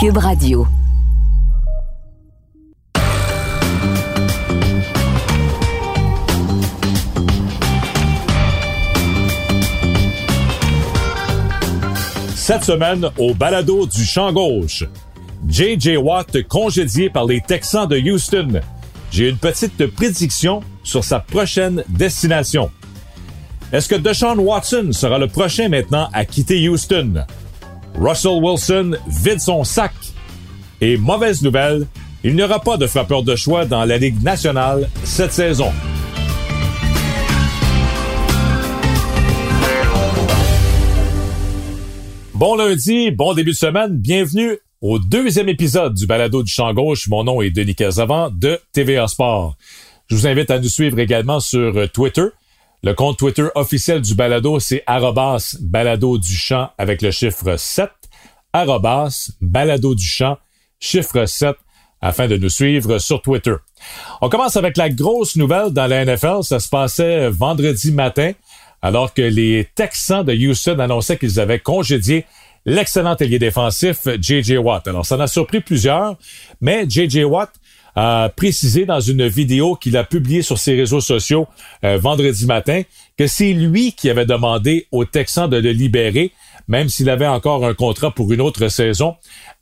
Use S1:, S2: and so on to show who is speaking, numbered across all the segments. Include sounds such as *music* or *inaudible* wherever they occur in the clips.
S1: Cube Radio.
S2: Cette semaine, au balado du champ gauche, J.J. Watt congédié par les Texans de Houston. J'ai une petite prédiction sur sa prochaine destination. Est-ce que Deshaun Watson sera le prochain maintenant à quitter Houston? Russell Wilson vide son sac. Et mauvaise nouvelle, il n'y aura pas de frappeur de choix dans la Ligue nationale cette saison. Bon lundi, bon début de semaine, bienvenue au deuxième épisode du balado du champ gauche. Mon nom est Denis Casavant de TVA Sport. Je vous invite à nous suivre également sur euh, Twitter. Le compte Twitter officiel du balado, c'est arrobas balado du champ avec le chiffre 7. Arrobas balado du champ, chiffre 7, afin de nous suivre sur Twitter. On commence avec la grosse nouvelle dans la NFL. Ça se passait vendredi matin alors que les Texans de Houston annonçaient qu'ils avaient congédié l'excellent ailier défensif J.J. Watt. Alors, ça en a surpris plusieurs, mais J.J. Watt a précisé dans une vidéo qu'il a publiée sur ses réseaux sociaux euh, vendredi matin que c'est lui qui avait demandé aux Texans de le libérer, même s'il avait encore un contrat pour une autre saison,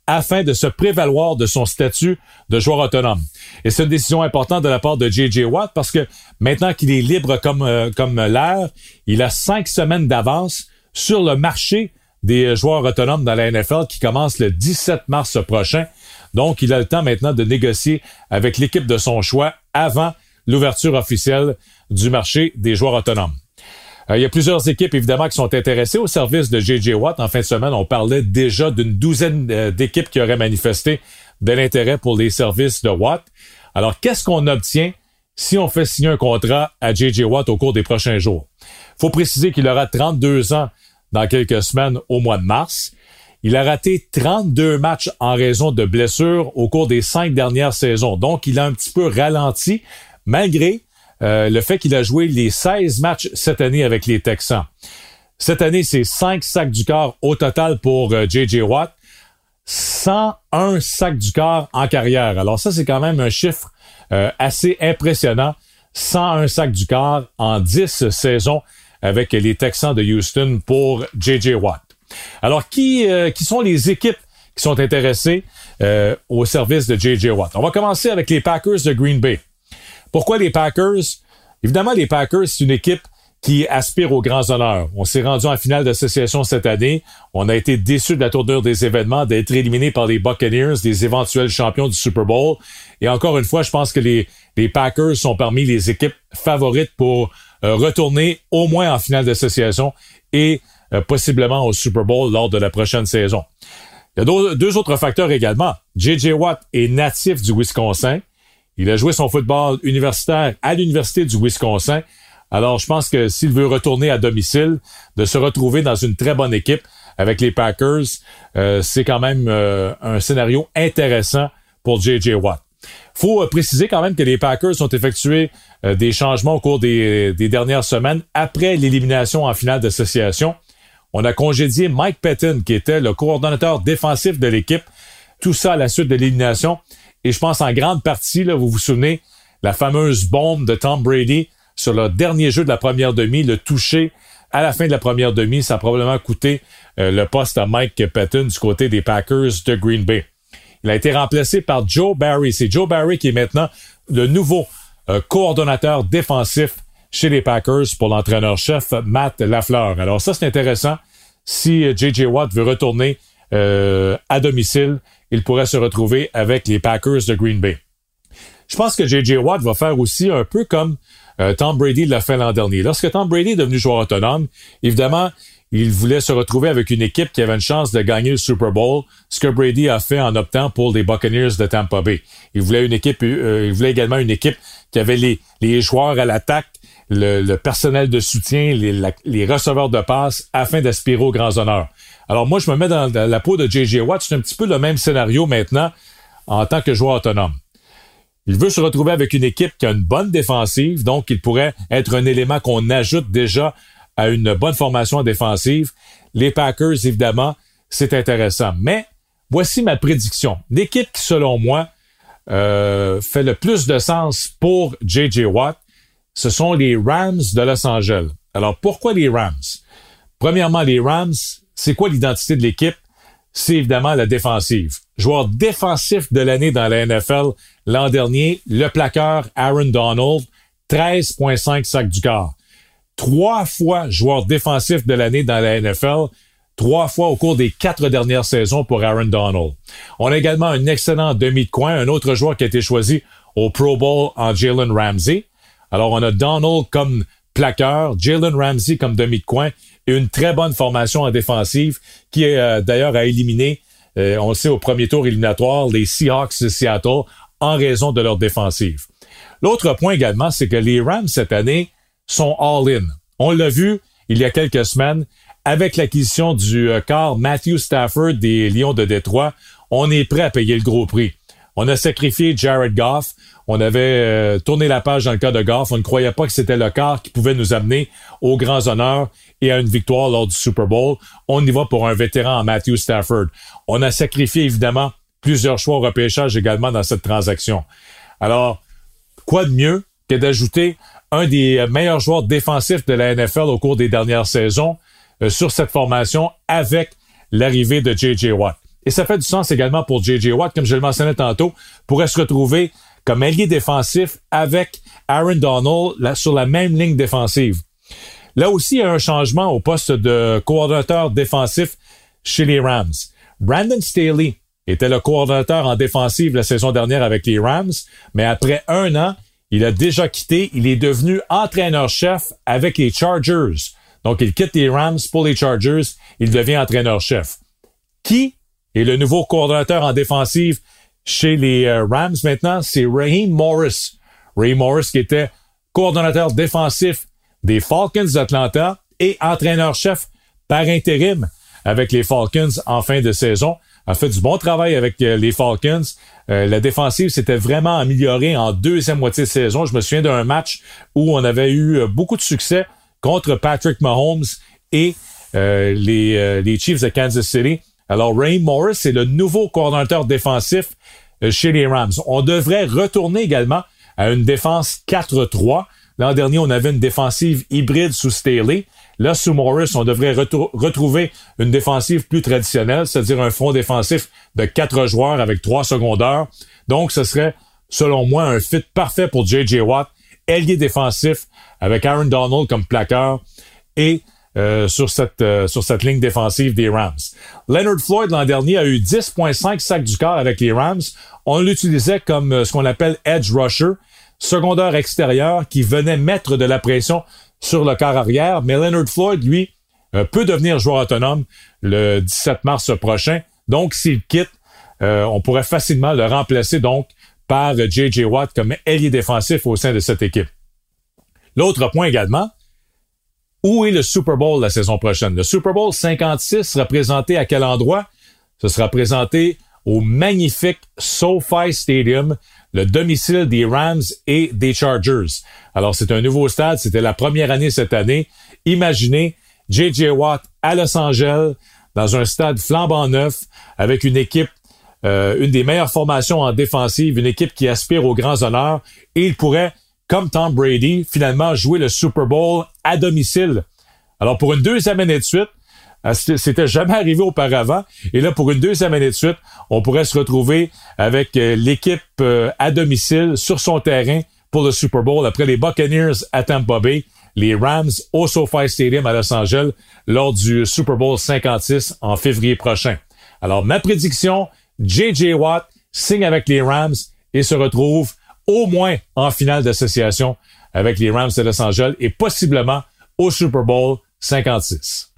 S2: afin de se prévaloir de son statut de joueur autonome. Et c'est une décision importante de la part de J.J. Watt parce que maintenant qu'il est libre comme, euh, comme l'air, il a cinq semaines d'avance sur le marché des joueurs autonomes dans la NFL qui commence le 17 mars prochain. Donc, il a le temps maintenant de négocier avec l'équipe de son choix avant l'ouverture officielle du marché des joueurs autonomes. Euh, il y a plusieurs équipes, évidemment, qui sont intéressées au service de J.J. Watt. En fin de semaine, on parlait déjà d'une douzaine euh, d'équipes qui auraient manifesté de l'intérêt pour les services de Watt. Alors, qu'est-ce qu'on obtient si on fait signer un contrat à J.J. Watt au cours des prochains jours? faut préciser qu'il aura 32 ans dans quelques semaines au mois de mars. Il a raté 32 matchs en raison de blessures au cours des cinq dernières saisons. Donc, il a un petit peu ralenti, malgré euh, le fait qu'il a joué les 16 matchs cette année avec les Texans. Cette année, c'est 5 sacs du corps au total pour J.J. Euh, Watt. 101 sacs du corps en carrière. Alors ça, c'est quand même un chiffre euh, assez impressionnant. 101 sacs du corps en 10 saisons avec les Texans de Houston pour J.J. Watt. Alors, qui, qui sont les équipes qui sont intéressées au service de J.J. Watt? On va commencer avec les Packers de Green Bay. Pourquoi les Packers? Évidemment, les Packers, c'est une équipe qui aspire aux grands honneurs. On s'est rendu en finale d'association cette année. On a été déçus de la tournure des événements, d'être éliminé par les Buccaneers, des éventuels champions du Super Bowl. Et encore une fois, je pense que les, les Packers sont parmi les équipes favorites pour euh, retourner au moins en finale d'association et euh, possiblement au Super Bowl lors de la prochaine saison. Il y a deux autres facteurs également. J.J. Watt est natif du Wisconsin. Il a joué son football universitaire à l'Université du Wisconsin. Alors, je pense que s'il veut retourner à domicile, de se retrouver dans une très bonne équipe avec les Packers, euh, c'est quand même euh, un scénario intéressant pour J.J. Watt. faut préciser quand même que les Packers ont effectué des changements au cours des dernières semaines après l'élimination en finale d'association. On a congédié Mike Patton, qui était le coordonnateur défensif de l'équipe. Tout ça à la suite de l'élimination. Et je pense en grande partie, là, vous vous souvenez, la fameuse bombe de Tom Brady sur le dernier jeu de la première demi, le toucher à la fin de la première demi, ça a probablement coûté euh, le poste à Mike Patton du côté des Packers de Green Bay. Il a été remplacé par Joe Barry. C'est Joe Barry qui est maintenant le nouveau euh, coordonnateur défensif chez les Packers pour l'entraîneur-chef Matt Lafleur. Alors ça, c'est intéressant. Si J.J. Euh, Watt veut retourner à domicile, il pourrait se retrouver avec les Packers de Green Bay. Je pense que J.J. Watt va faire aussi un peu comme euh, Tom Brady l'a fait l'an dernier. Lorsque Tom Brady est devenu joueur autonome, évidemment, il voulait se retrouver avec une équipe qui avait une chance de gagner le Super Bowl, ce que Brady a fait en optant pour les Buccaneers de Tampa Bay. Il voulait euh, également une équipe qui avait les joueurs à l'attaque, le, personnel de soutien, les, receveurs de passe, afin d'aspirer aux grands honneurs. Alors moi, je me mets dans la peau de J.J. Watt. C'est un petit peu le même scénario maintenant en tant que joueur autonome. Il veut se retrouver avec une équipe qui a une bonne défensive, donc il pourrait être un élément qu'on ajoute déjà à une bonne formation défensive. Les Packers, évidemment, c'est intéressant. Mais voici ma prédiction. L'équipe qui, selon moi, euh, fait le plus de sens pour J.J. Watt, ce sont les Rams de Los Angeles. Alors, pourquoi les Rams? Premièrement, les Rams, c'est quoi l'identité de l'équipe? C'est évidemment la défensive. Joueur défensif de l'année dans la NFL l'an dernier, le plaqueur Aaron Donald, 13,5 sacs du corps. Trois fois joueur défensif de l'année dans la NFL, trois fois au cours des quatre dernières saisons pour Aaron Donald. On a également un excellent demi de coin, un autre joueur qui a été choisi au Pro Bowl en Jalen Ramsey. Alors on a Donald comme plaqueur, Jalen Ramsey comme demi de coin et une très bonne formation en défensive qui est euh, d'ailleurs à éliminer, euh, on le sait au premier tour éliminatoire, les Seahawks de Seattle en raison de leur défensive. L'autre point également, c'est que les Rams cette année sont all-in. On l'a vu il y a quelques semaines avec l'acquisition du euh, Matthew Stafford des Lions de Détroit. On est prêt à payer le gros prix. On a sacrifié Jared Goff. On avait euh, tourné la page dans le cas de Goff. On ne croyait pas que c'était le quart qui pouvait nous amener aux grands honneurs et à une victoire lors du Super Bowl. On y va pour un vétéran Matthew Stafford. On a sacrifié évidemment plusieurs choix au repêchage également dans cette transaction. Alors, quoi de mieux que d'ajouter un des meilleurs joueurs défensifs de la NFL au cours des dernières saisons euh, sur cette formation avec l'arrivée de J.J. Watt? Et ça fait du sens également pour J.J. Watt, comme je le mentionnais tantôt, pourrait se retrouver comme allié défensif avec Aaron Donald sur la même ligne défensive. Là aussi, il y a un changement au poste de coordonnateur défensif chez les Rams. Brandon Staley était le coordonnateur en défensive la saison dernière avec les Rams, mais après un an, il a déjà quitté. Il est devenu entraîneur-chef avec les Chargers. Donc, il quitte les Rams pour les Chargers. Il devient entraîneur-chef. Qui est le nouveau coordonnateur en défensive chez les euh, Rams maintenant? C'est Raheem Morris. Raheem Morris qui était coordonnateur défensif des Falcons d'Atlanta et entraîneur-chef par intérim avec les Falcons en fin de saison a fait du bon travail avec euh, les Falcons. Euh, la défensive s'était vraiment améliorée en deuxième moitié de saison. Je me souviens d'un match où on avait eu beaucoup de succès contre Patrick Mahomes et les Chiefs de Kansas City. Alors, Ray Morris est le nouveau coordinateur défensif chez les Rams. On devrait retourner également à une défense 4-3. L'an dernier, on avait une défensive hybride sous Staley. Là, sous Morris, on devrait retrouver une défensive plus traditionnelle, c'est-à-dire un front défensif de quatre joueurs avec trois secondaires. Donc, ce serait, selon moi, un fit parfait pour J.J. Watt, ailier défensif avec Aaron Donald comme plaqueur et euh, sur cette euh, sur cette ligne défensive des Rams. Leonard Floyd l'an dernier a eu 10.5 sacs du corps avec les Rams. On l'utilisait comme euh, ce qu'on appelle edge rusher, secondaire extérieur qui venait mettre de la pression sur le quart arrière, mais Leonard Floyd, lui, peut devenir joueur autonome le 17 mars prochain. Donc, s'il quitte, on pourrait facilement le remplacer donc par J.J. Watt comme ailier défensif au sein de cette équipe. L'autre point également, où est le Super Bowl la saison prochaine? Le Super Bowl 56 sera présenté à quel endroit? Ce sera présenté au magnifique SoFi Stadium le domicile des Rams et des Chargers. Alors, c'est un nouveau stade. C'était la première année cette année. Imaginez J.J. Watt à Los Angeles, dans un stade flambant neuf, avec une équipe, euh, une des meilleures formations en défensive, une équipe qui aspire aux grands honneurs, et il pourrait, comme Tom Brady, finalement jouer le Super Bowl à domicile. Alors, pour une deuxième année de suite, ah, c'était jamais *laughs* arrivé auparavant. Et là, pour une deuxième année de suite, on pourrait se retrouver avec euh, l'équipe euh, à domicile sur son terrain pour le Super Bowl après les Buccaneers à Tampa Bay, les Rams au SoFi Stadium à Los Angeles lors du Super Bowl 56 en février prochain. Alors, ma prédiction, J.J. Watt signe avec les Rams et se retrouve au moins en finale d'association avec les Rams de Los Angeles et possiblement au Super Bowl 56.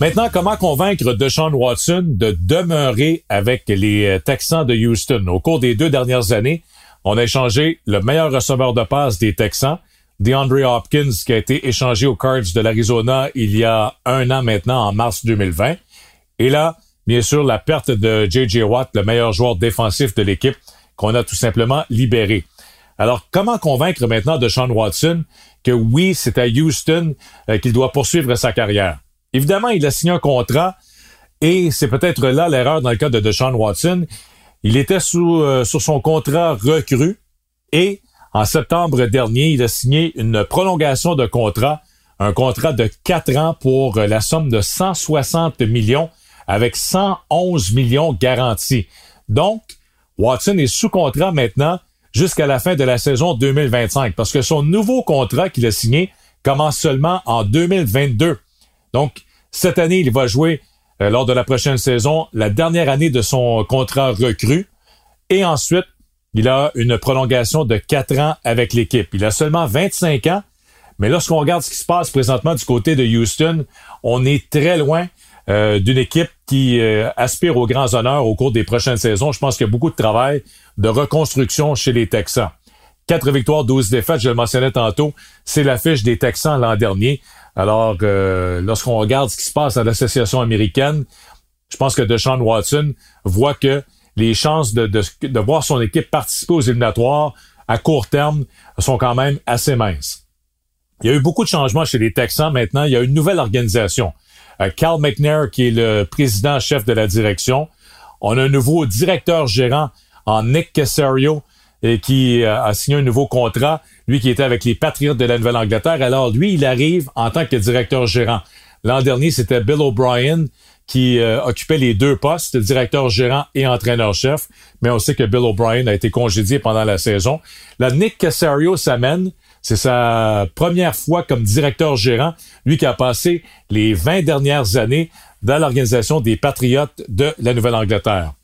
S2: Maintenant, comment convaincre Deshaun Watson de demeurer avec les euh, Texans de Houston? Au cours des deux dernières années, on a échangé le meilleur receveur de passe des Texans, DeAndre Hopkins, qui a été échangé aux Cards de l'Arizona il y a un an maintenant, en mars 2020. Et là, bien sûr, la perte de J.J. Watt, le meilleur joueur défensif de l'équipe, qu'on a tout simplement libéré. Alors, comment convaincre maintenant Deshaun Watson que oui, c'est à Houston euh, qu'il doit poursuivre sa carrière? Évidemment, il a signé un contrat et c'est peut-être là l'erreur dans le cas de Deshaun Watson. Il était sous, euh, sur son contrat recru et en septembre dernier, il a signé une prolongation de contrat, un contrat de quatre ans pour la somme de 160 millions avec 111 millions garantis. Donc, Watson est sous contrat maintenant jusqu'à la fin de la saison 2025 parce que son nouveau contrat qu'il a signé commence seulement en 2022. Donc, cette année, il va jouer euh, lors de la prochaine saison la dernière année de son contrat recru et ensuite, il a une prolongation de quatre ans avec l'équipe. Il a seulement 25 ans, mais lorsqu'on regarde ce qui se passe présentement du côté de Houston, on est très loin euh, d'une équipe qui euh, aspire aux grands honneurs au cours des prochaines saisons. Je pense qu'il y a beaucoup de travail de reconstruction chez les Texans. Quatre victoires, 12 défaites, je le mentionnais tantôt, c'est l'affiche des Texans l'an dernier. Alors, euh, lorsqu'on regarde ce qui se passe à l'association américaine, je pense que Deshaun Watson voit que les chances de, de, de voir son équipe participer aux éliminatoires à court terme sont quand même assez minces. Il y a eu beaucoup de changements chez les Texans maintenant. Il y a une nouvelle organisation. Euh, Carl McNair, qui est le président-chef de la direction. On a un nouveau directeur gérant en Nick Casario, qui euh, a signé un nouveau contrat, lui qui était avec les Patriots de la Nouvelle-Angleterre. Alors lui, il arrive en tant que directeur gérant. L'an dernier, c'était Bill O'Brien qui euh, occupait les deux postes, directeur gérant et entraîneur-chef. Mais on sait que Bill O'Brien a été congédié pendant la saison. Là, Nick Casario s'amène c'est sa première fois comme directeur gérant, lui qui a passé les 20 dernières années dans l'organisation des Patriotes de la Nouvelle-Angleterre.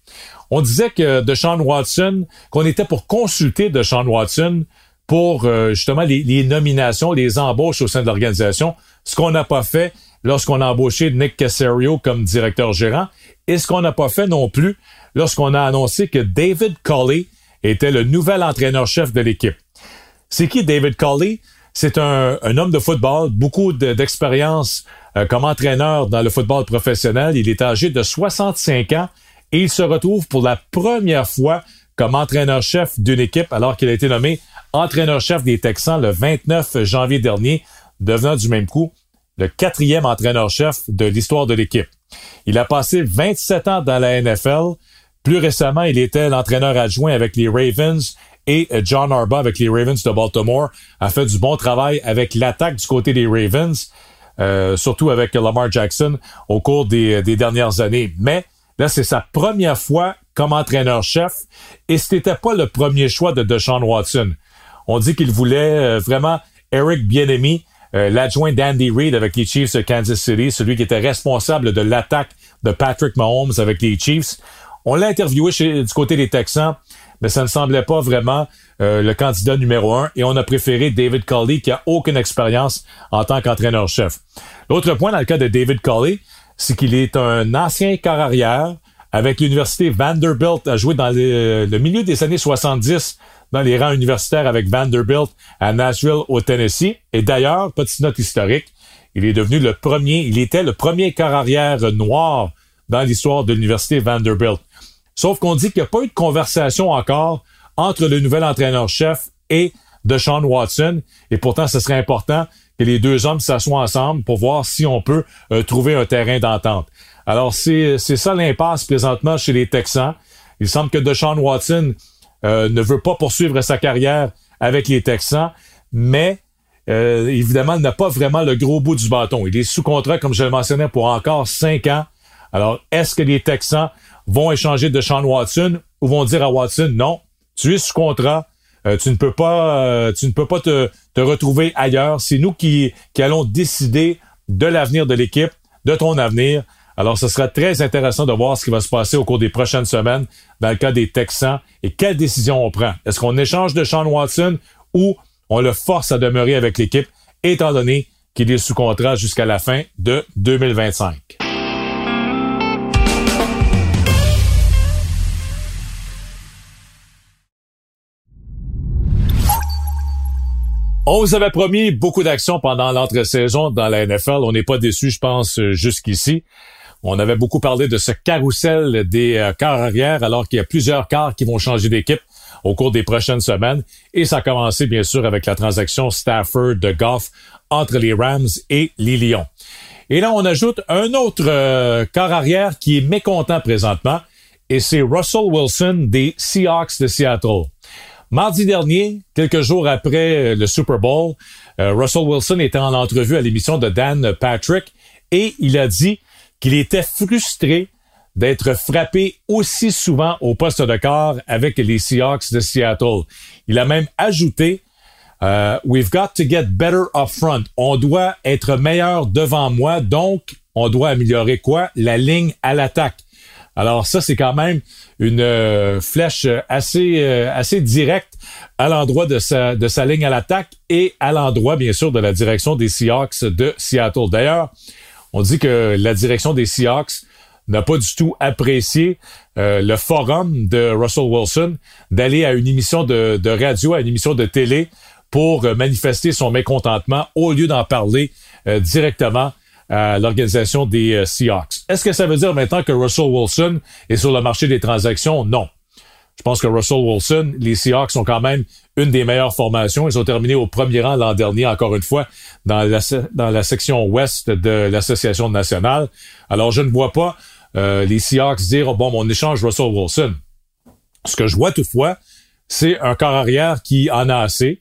S2: On disait que de Sean Watson, qu'on était pour consulter de Sean Watson pour euh, justement les, nominations, les embauches au sein de l'organisation, ce qu'on n'a pas fait lorsqu'on a embauché Nick Casario comme directeur gérant, et ce qu'on n'a pas fait non plus lorsqu'on a annoncé que David Colley était le nouvel entraîneur-chef de l'équipe. C'est qui David Colley? C'est un, homme de football, beaucoup d'expérience euh, comme entraîneur dans le football professionnel. Il est âgé de 65 ans et il se retrouve pour la première fois comme entraîneur-chef d'une équipe alors qu'il a été nommé entraîneur-chef des Texans le 29 janvier dernier, devenant du même coup le quatrième entraîneur-chef de l'histoire de l'équipe. Il a passé 27 ans dans la NFL. Plus récemment, il était l'entraîneur adjoint avec les Ravens et euh, John Arba avec les Ravens de Baltimore a fait du bon travail avec l'attaque du côté des Ravens, euh, surtout avec Lamar Jackson au cours des, dernières années. Mais là, c'est sa première fois comme entraîneur-chef et ce n'était pas le premier choix de Deshaun Watson. On dit qu'il voulait euh, vraiment Eric Bienemy, l'adjoint d'Andy Reid avec les Chiefs de Kansas City, celui qui était responsable de l'attaque de Patrick Mahomes avec les Chiefs. On l'a interviewé du côté des Texans mais ça ne semblait pas vraiment euh, le candidat numéro un et on a préféré David Colley qui a aucune expérience en tant qu'entraîneur-chef. L'autre point dans le cas de David Colley, c'est qu'il est un ancien corps arrière avec l'université Vanderbilt, a joué dans le, milieu des années 70 dans les rangs universitaires avec Vanderbilt à Nashville au Tennessee. Et d'ailleurs, petite note historique, il est devenu le premier, il était le premier corps arrière noir dans l'histoire de l'université Vanderbilt. Sauf qu'on dit qu'il n'y a pas eu de conversation encore entre le nouvel entraîneur-chef et de Sean Watson. Et pourtant, ce serait important que les deux hommes s'assoient ensemble pour voir si on peut euh, trouver un terrain d'entente. Alors, c'est ça l'impasse présentement chez les Texans. Il semble que Deshaun Watson euh, ne veut pas poursuivre sa carrière avec les Texans, mais euh, évidemment, il n'a pas vraiment le gros bout du bâton. Il est sous contrat, comme je le mentionnais, pour encore cinq ans. Alors, est-ce que les Texans vont échanger de Sean Watson ou vont dire à Watson non, tu es sous contrat, euh, tu ne peux pas, euh, tu ne peux pas te, retrouver ailleurs. C'est nous qui, qui allons décider de l'avenir de l'équipe, de ton avenir. Alors, ce sera très intéressant de voir ce qui va se passer au cours des prochaines semaines dans le cas des Texans et quelle décision on prend. Est-ce qu'on échange de Sean Watson ou on le force à demeurer avec l'équipe, étant donné qu'il est sous contrat jusqu'à la fin de 2025? On vous avait promis beaucoup d'actions pendant l'entre-saison dans la NFL. On n'est pas déçu, je pense, jusqu'ici. On avait beaucoup parlé de ce carrousel des euh, alors qu'il y a plusieurs quarts qui vont changer d'équipe au cours des prochaines semaines. Et ça a commencé, bien sûr, avec la transaction Stafford de Goff entre les Rams et les Lions. Et là, on ajoute un autre euh, corps arrière qui est mécontent présentement, et c'est Russell Wilson des Seahawks de Seattle. Mardi dernier, quelques jours après le Super Bowl, euh, Russell Wilson était en entrevue à l'émission de Dan Patrick et il a dit qu'il était frustré d'être frappé aussi souvent au poste de corps avec les Seahawks de Seattle. Il a même ajouté euh, We've got to get better up front. On doit être meilleur devant moi, donc on doit améliorer quoi? La ligne à l'attaque. Alors ça, c'est quand même une euh, flèche assez, euh, assez directe à l'endroit de sa, de sa ligne à l'attaque et à l'endroit, bien sûr, de la direction des Seahawks de Seattle. D'ailleurs, on dit que la direction des Seahawks n'a pas du tout apprécié euh, le forum de Russell Wilson d'aller à une émission de, de, radio, à une émission de télé pour manifester son mécontentement au lieu d'en parler directement à l'organisation des euh, Seahawks. Est-ce que ça veut dire maintenant que Russell Wilson est sur le marché des transactions? Non. Je pense que Russell Wilson, les Seahawks sont quand même une des meilleures formations. Ils ont terminé au premier rang l'an dernier, encore une fois, dans la, section ouest de l'Association nationale. Alors, je ne vois pas euh, les Seahawks dire, oh, bon, on échange Russell Wilson. Ce que je vois toutefois, c'est un corps arrière qui en a assez,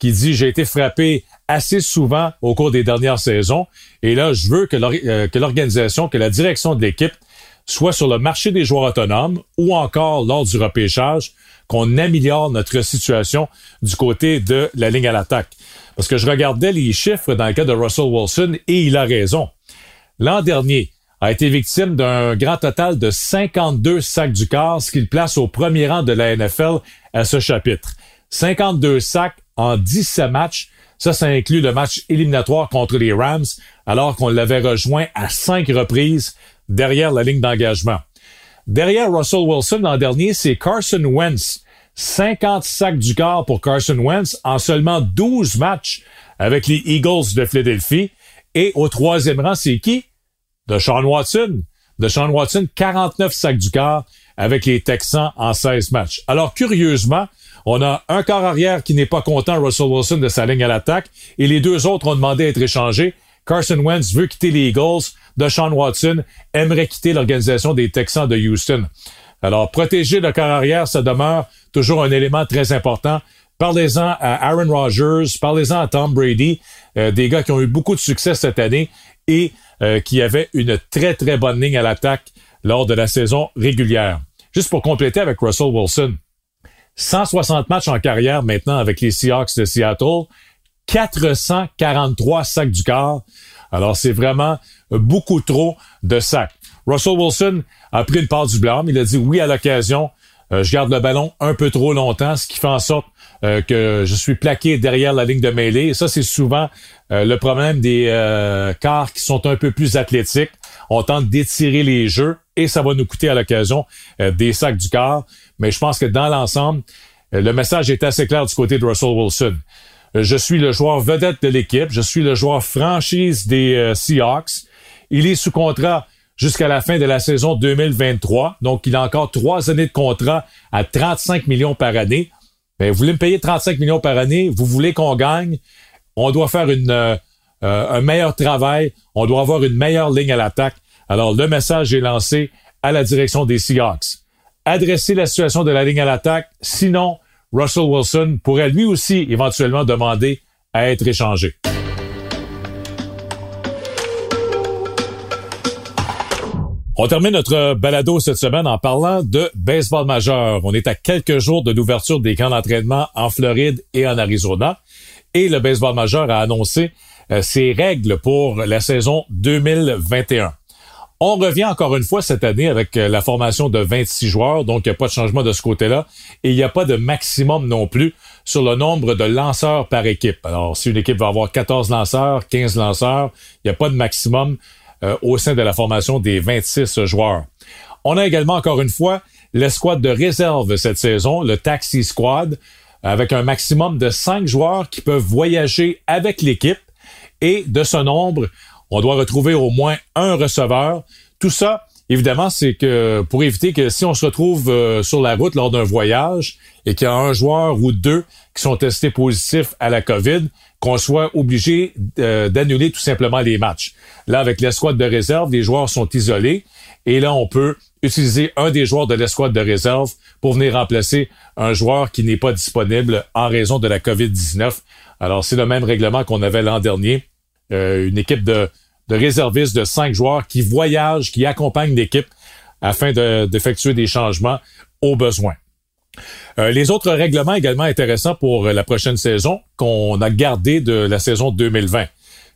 S2: qui dit, j'ai été frappé assez souvent au cours des dernières saisons. Et là, je veux euh, que l'organisation, que la direction de l'équipe soit sur le marché des joueurs autonomes ou encore lors du repêchage, qu'on améliore notre situation du côté de la ligne à l'attaque. Parce que je regardais les chiffres dans le cas de Russell Wilson et il a raison. L'an dernier, a été victime d'un grand total de 52 sacs du corps, ce qui le place au premier rang de la NFL à ce chapitre. 52 sacs en 17 matchs, ça, ça inclut le match éliminatoire contre les Rams, alors qu'on l'avait rejoint à cinq reprises derrière la ligne d'engagement. Derrière Russell Wilson l'an dernier, c'est Carson Wentz. 50 sacs du corps pour Carson Wentz en seulement 12 matchs avec les Eagles de Philadelphie. Et au troisième rang, c'est qui? De Sean Watson. De Sean Watson, 49 sacs du corps avec les Texans en 16 matchs. Alors, curieusement, on a un corps arrière qui n'est pas content, Russell Wilson, de sa ligne à l'attaque, et les deux autres ont demandé à être échangés. Carson Wentz veut quitter les Eagles. Deshaun Watson aimerait quitter l'organisation des Texans de Houston. Alors, protéger le corps arrière, ça demeure toujours un élément très important. Parlez-en à Aaron Rodgers, parlez-en à Tom Brady, euh, des gars qui ont eu beaucoup de succès cette année et euh, qui avaient une très, très bonne ligne à l'attaque lors de la saison régulière. Juste pour compléter avec Russell Wilson, 160 matchs en carrière maintenant avec les Seahawks de Seattle, 443 sacs du corps. Alors, c'est vraiment beaucoup trop de sacs. Russell Wilson a pris une part du blâme. Il a dit oui à l'occasion. Euh, je garde le ballon un peu trop longtemps, ce qui fait en sorte euh, que je suis plaqué derrière la ligne de mêlée. Et ça, c'est souvent euh, le problème des quarts qui sont un peu plus athlétiques. On tente d'étirer les jeux et ça va nous coûter à l'occasion des sacs du corps. Mais je pense que dans l'ensemble, euh, le message est assez clair du côté de Russell Wilson. Euh, je suis le joueur vedette de l'équipe. Je suis le joueur franchise des euh, Seahawks. Il est sous contrat jusqu'à la fin de la saison 2023. Donc, il a encore trois années de contrat à 35 millions par année. Mais vous voulez me payer 35 millions par année, vous voulez qu'on gagne, on doit faire un meilleur travail, on doit avoir une meilleure ligne à l'attaque. Alors, le message est lancé à la direction des Seahawks adresser la situation de la ligne à l'attaque. Sinon, Russell Wilson pourrait lui aussi éventuellement demander à être échangé. On termine notre balado cette semaine en parlant de baseball majeur. On est à quelques jours de l'ouverture des camps d'entraînement en Floride et en Arizona. Et le baseball majeur a annoncé euh, ses règles pour la saison 2021. On revient encore une fois cette année avec euh, la formation de 26 joueurs, donc il n'y a pas de changement de ce côté-là. Et il n'y a pas de maximum non plus sur le nombre de lanceurs par équipe. Alors, si une équipe va avoir 14 lanceurs, 15 lanceurs, il n'y a pas de maximum euh, au sein de la formation des 26 joueurs. On a également encore une fois l'escouade de réserve cette saison, le Taxi Squad, avec un maximum de 5 joueurs qui peuvent voyager avec l'équipe. Et de ce nombre, on doit retrouver au moins un receveur. Tout ça, évidemment, c'est que pour éviter que si on se retrouve euh, sur la route lors d'un voyage et qu'il y a un joueur ou deux qui sont testés positifs à la COVID, qu'on soit obligé euh, d'annuler tout simplement les matchs. Là, avec l'escouade de réserve, les joueurs sont isolés et là, on peut utiliser un des joueurs de l'escouade de réserve pour venir remplacer un joueur qui n'est pas disponible en raison de la COVID-19. Alors, c'est le même règlement qu'on avait l'an dernier. Euh, une équipe de, réservistes de cinq joueurs qui voyagent, qui accompagnent l'équipe afin d'effectuer des changements au besoin. Euh, les autres règlements également intéressants pour la prochaine saison qu'on a gardé de la saison 2020.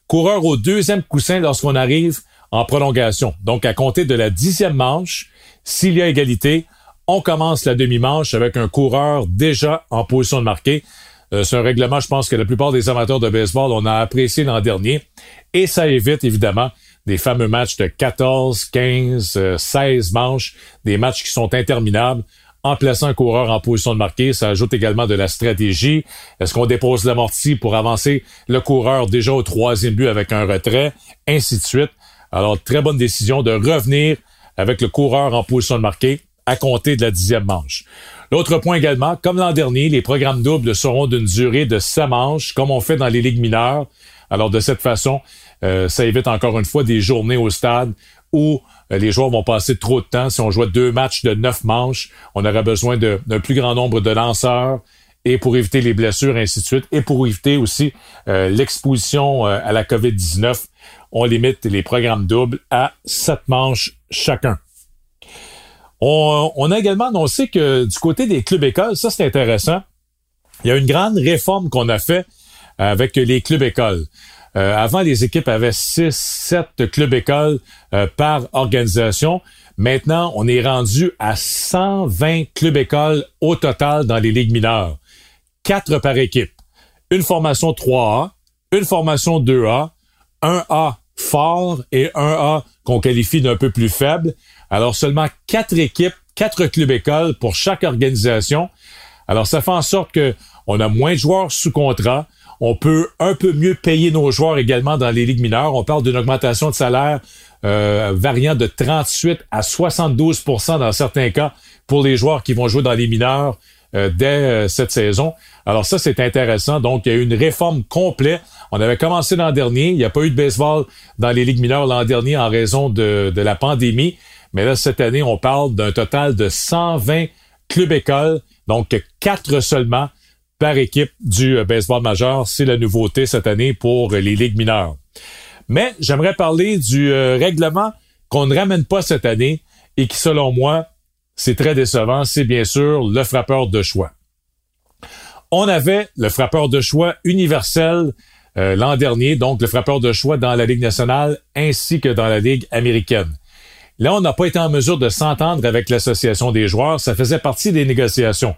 S2: Coureur au deuxième coussin lorsqu'on arrive en prolongation. Donc, à compter de la dixième manche, s'il y a égalité, on commence la demi-manche avec un coureur déjà en position de marquer. Euh, c'est un règlement, je pense que la plupart des amateurs de baseball, on a apprécié l'an dernier. Et ça évite, évidemment, des fameux matchs de 14, 15, 16 manches, des matchs qui sont interminables. En plaçant un coureur en position de marquer, ça ajoute également de la stratégie. Est-ce qu'on dépose l'amorti pour avancer le coureur déjà au troisième but avec un retrait, ainsi de suite. Alors, très bonne décision de revenir avec le coureur en position de marquer à compter de la dixième manche. L'autre point également, comme l'an dernier, les programmes doubles seront d'une durée de 7 manches, comme on fait dans les ligues mineures. Alors, de cette façon, euh, ça évite encore une fois des journées au stade où euh, les joueurs vont passer trop de temps. Si on jouait deux matchs de neuf manches, on aurait besoin d'un plus grand nombre de lanceurs et pour éviter les blessures, ainsi de suite, et pour éviter aussi euh, l'exposition à la COVID-19, on limite les programmes doubles à sept manches chacun. On, a également annoncé que du côté des clubs écoles, ça c'est intéressant, il y a une grande réforme qu'on a fait avec les clubs écoles. Euh, avant, les équipes avaient 6, 7 clubs écoles euh, par organisation. Maintenant, on est rendu à 120 clubs écoles au total dans les ligues mineures. 4 par équipe. Une formation 3A, une formation 2A, un A fort et un A qu'on qualifie d'un peu plus faible. Alors seulement quatre équipes, quatre clubs écoles pour chaque organisation. Alors ça fait en sorte que on a moins de joueurs sous contrat, on peut un peu mieux payer nos joueurs également dans les ligues mineures. On parle d'une augmentation de salaire euh, variant de 38 à 72% dans certains cas pour les joueurs qui vont jouer dans les mineurs euh, dès euh, cette saison. Alors ça, c'est intéressant. Donc, il y a eu une réforme complète. On avait commencé l'an dernier. Il n'y a pas eu de baseball dans les ligues mineures l'an dernier en raison de, de la pandémie. Mais là, cette année, on parle d'un total de 120 clubs écoles, donc quatre seulement par équipe du euh, baseball majeur. C'est la nouveauté cette année pour les ligues mineures. Mais j'aimerais parler du euh, règlement qu'on ne ramène pas cette année et qui, selon moi, c'est très décevant. C'est bien sûr le frappeur de choix. On avait le frappeur de choix universel euh, l'an dernier, donc le frappeur de choix dans la Ligue nationale ainsi que dans la Ligue américaine. Là, on n'a pas été en mesure de s'entendre avec l'association des joueurs. Ça faisait partie des négociations.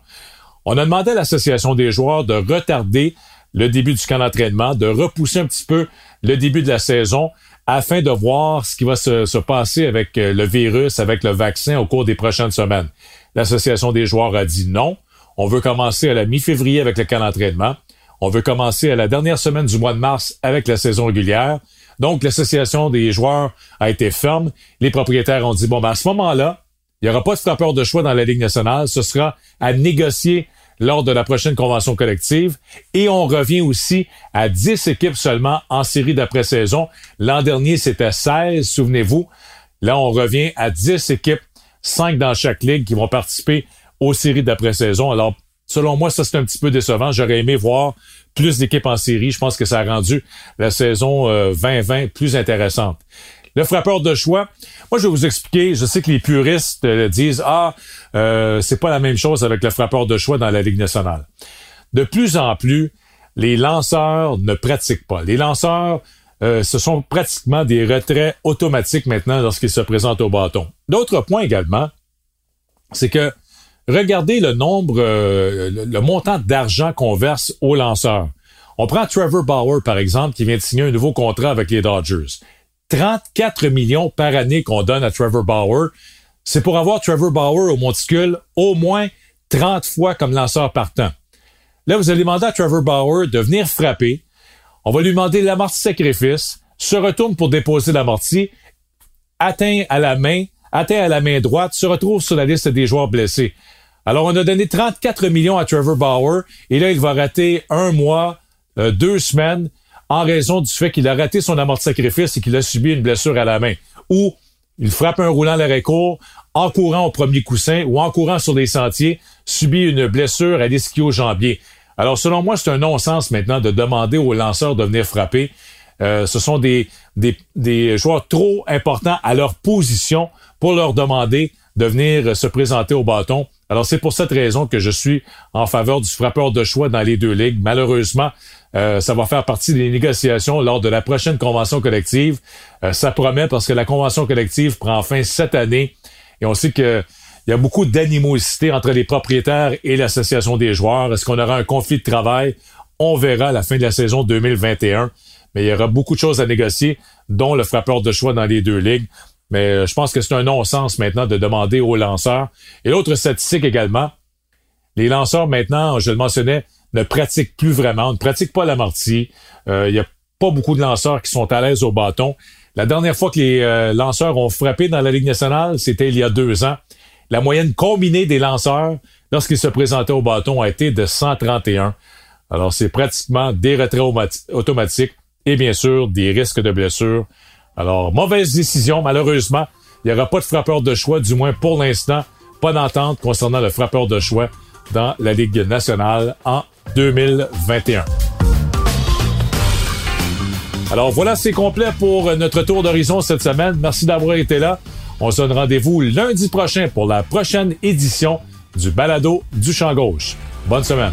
S2: On a demandé à l'association des joueurs de retarder le début du camp d'entraînement, de repousser un petit peu le début de la saison afin de voir ce qui va se, passer avec euh, le virus, avec le vaccin au cours des prochaines semaines. L'association des joueurs a dit non. On veut commencer à la mi-février avec le camp d'entraînement. On veut commencer à la dernière semaine du mois de mars avec la saison régulière. Donc, l'association des joueurs a été ferme. Les propriétaires ont dit, bon, ben, à ce moment-là, il n'y aura pas de frappeur de choix dans la Ligue nationale. Ce sera à négocier lors de la prochaine convention collective. Et on revient aussi à 10 équipes seulement en série d'après-saison. L'an dernier, c'était 16, souvenez-vous. Là, on revient à 10 équipes, 5 dans chaque ligue qui vont participer aux séries d'après-saison. Selon moi, ça, c'est un petit peu décevant. J'aurais aimé voir plus d'équipes en série. Je pense que ça a rendu la saison 2020 euh, plus intéressante. Le frappeur de choix, moi je vais vous expliquer, je sais que les puristes euh, disent ah euh, c'est pas la même chose avec le frappeur de choix dans la Ligue nationale. De plus en plus, les lanceurs ne pratiquent pas. Les lanceurs, euh, ce sont pratiquement des retraits automatiques maintenant lorsqu'ils se présentent au bâton. D'autre point également, c'est que regardez le nombre, le, montant d'argent qu'on verse aux lanceurs. On prend Trevor Bauer, par exemple, qui vient de signer un nouveau contrat avec les Dodgers. 34 millions par année qu'on donne à Trevor Bauer, c'est pour avoir Trevor Bauer au monticule au moins 30 fois comme lanceur partant. Là, vous allez demander à Trevor Bauer de venir frapper. On va lui demander l'amorti sacrifice, se retourne pour déposer l'amorti, atteint à la main, atteint à la main droite, se retrouve sur la liste des joueurs blessés. Alors, on a donné 34 millions à Trevor Bauer et là, il va rater un mois, deux semaines en raison du fait qu'il a raté son amorti sacrifice et qu'il a subi une blessure à la main. Ou il frappe un roulant à l'arrêt court, en courant au premier coussin ou en courant sur des sentiers, subit une blessure à l'ischio-jambier. Alors, selon moi, c'est un non-sens maintenant de demander aux lanceurs de venir frapper. Euh, ce sont des, des, joueurs trop importants à leur position pour leur demander de venir se présenter au bâton. Alors, c'est pour cette raison que je suis en faveur du frappeur de choix dans les deux ligues. Malheureusement, euh, ça va faire partie des négociations lors de la prochaine convention collective. Euh, ça promet parce que la convention collective prend fin cette année et on sait que il y a beaucoup d'animosité entre les propriétaires et l'association des joueurs. Est-ce qu'on aura un conflit de travail? On verra à la fin de la saison 2021. Mais il y aura beaucoup de choses à négocier, dont le frappeur de choix dans les deux ligues. Mais euh, je pense que c'est un non-sens maintenant de demander aux lanceurs. Et l'autre statistique également, les lanceurs maintenant, je le mentionnais, ne pratiquent plus vraiment, ne pratiquent pas l'amorti. Euh, il n'y a pas beaucoup de lanceurs qui sont à l'aise au bâton. La dernière fois que les euh, lanceurs ont frappé dans la Ligue nationale, c'était il y a deux ans. La moyenne combinée des lanceurs lorsqu'ils se présentaient au bâton a été de 131. Alors, c'est pratiquement des retraits automatiques et bien sûr des risques de blessure. Alors, mauvaise décision, malheureusement. Il n'y aura pas de frappeur de choix, du moins pour l'instant. Pas d'entente concernant le frappeur de choix dans la Ligue nationale en 2021. Alors voilà, c'est complet pour notre tour d'horizon cette semaine. Merci d'avoir été là. On se donne rendez-vous lundi prochain pour la prochaine édition du Balado du Champ Gauche. Bonne semaine.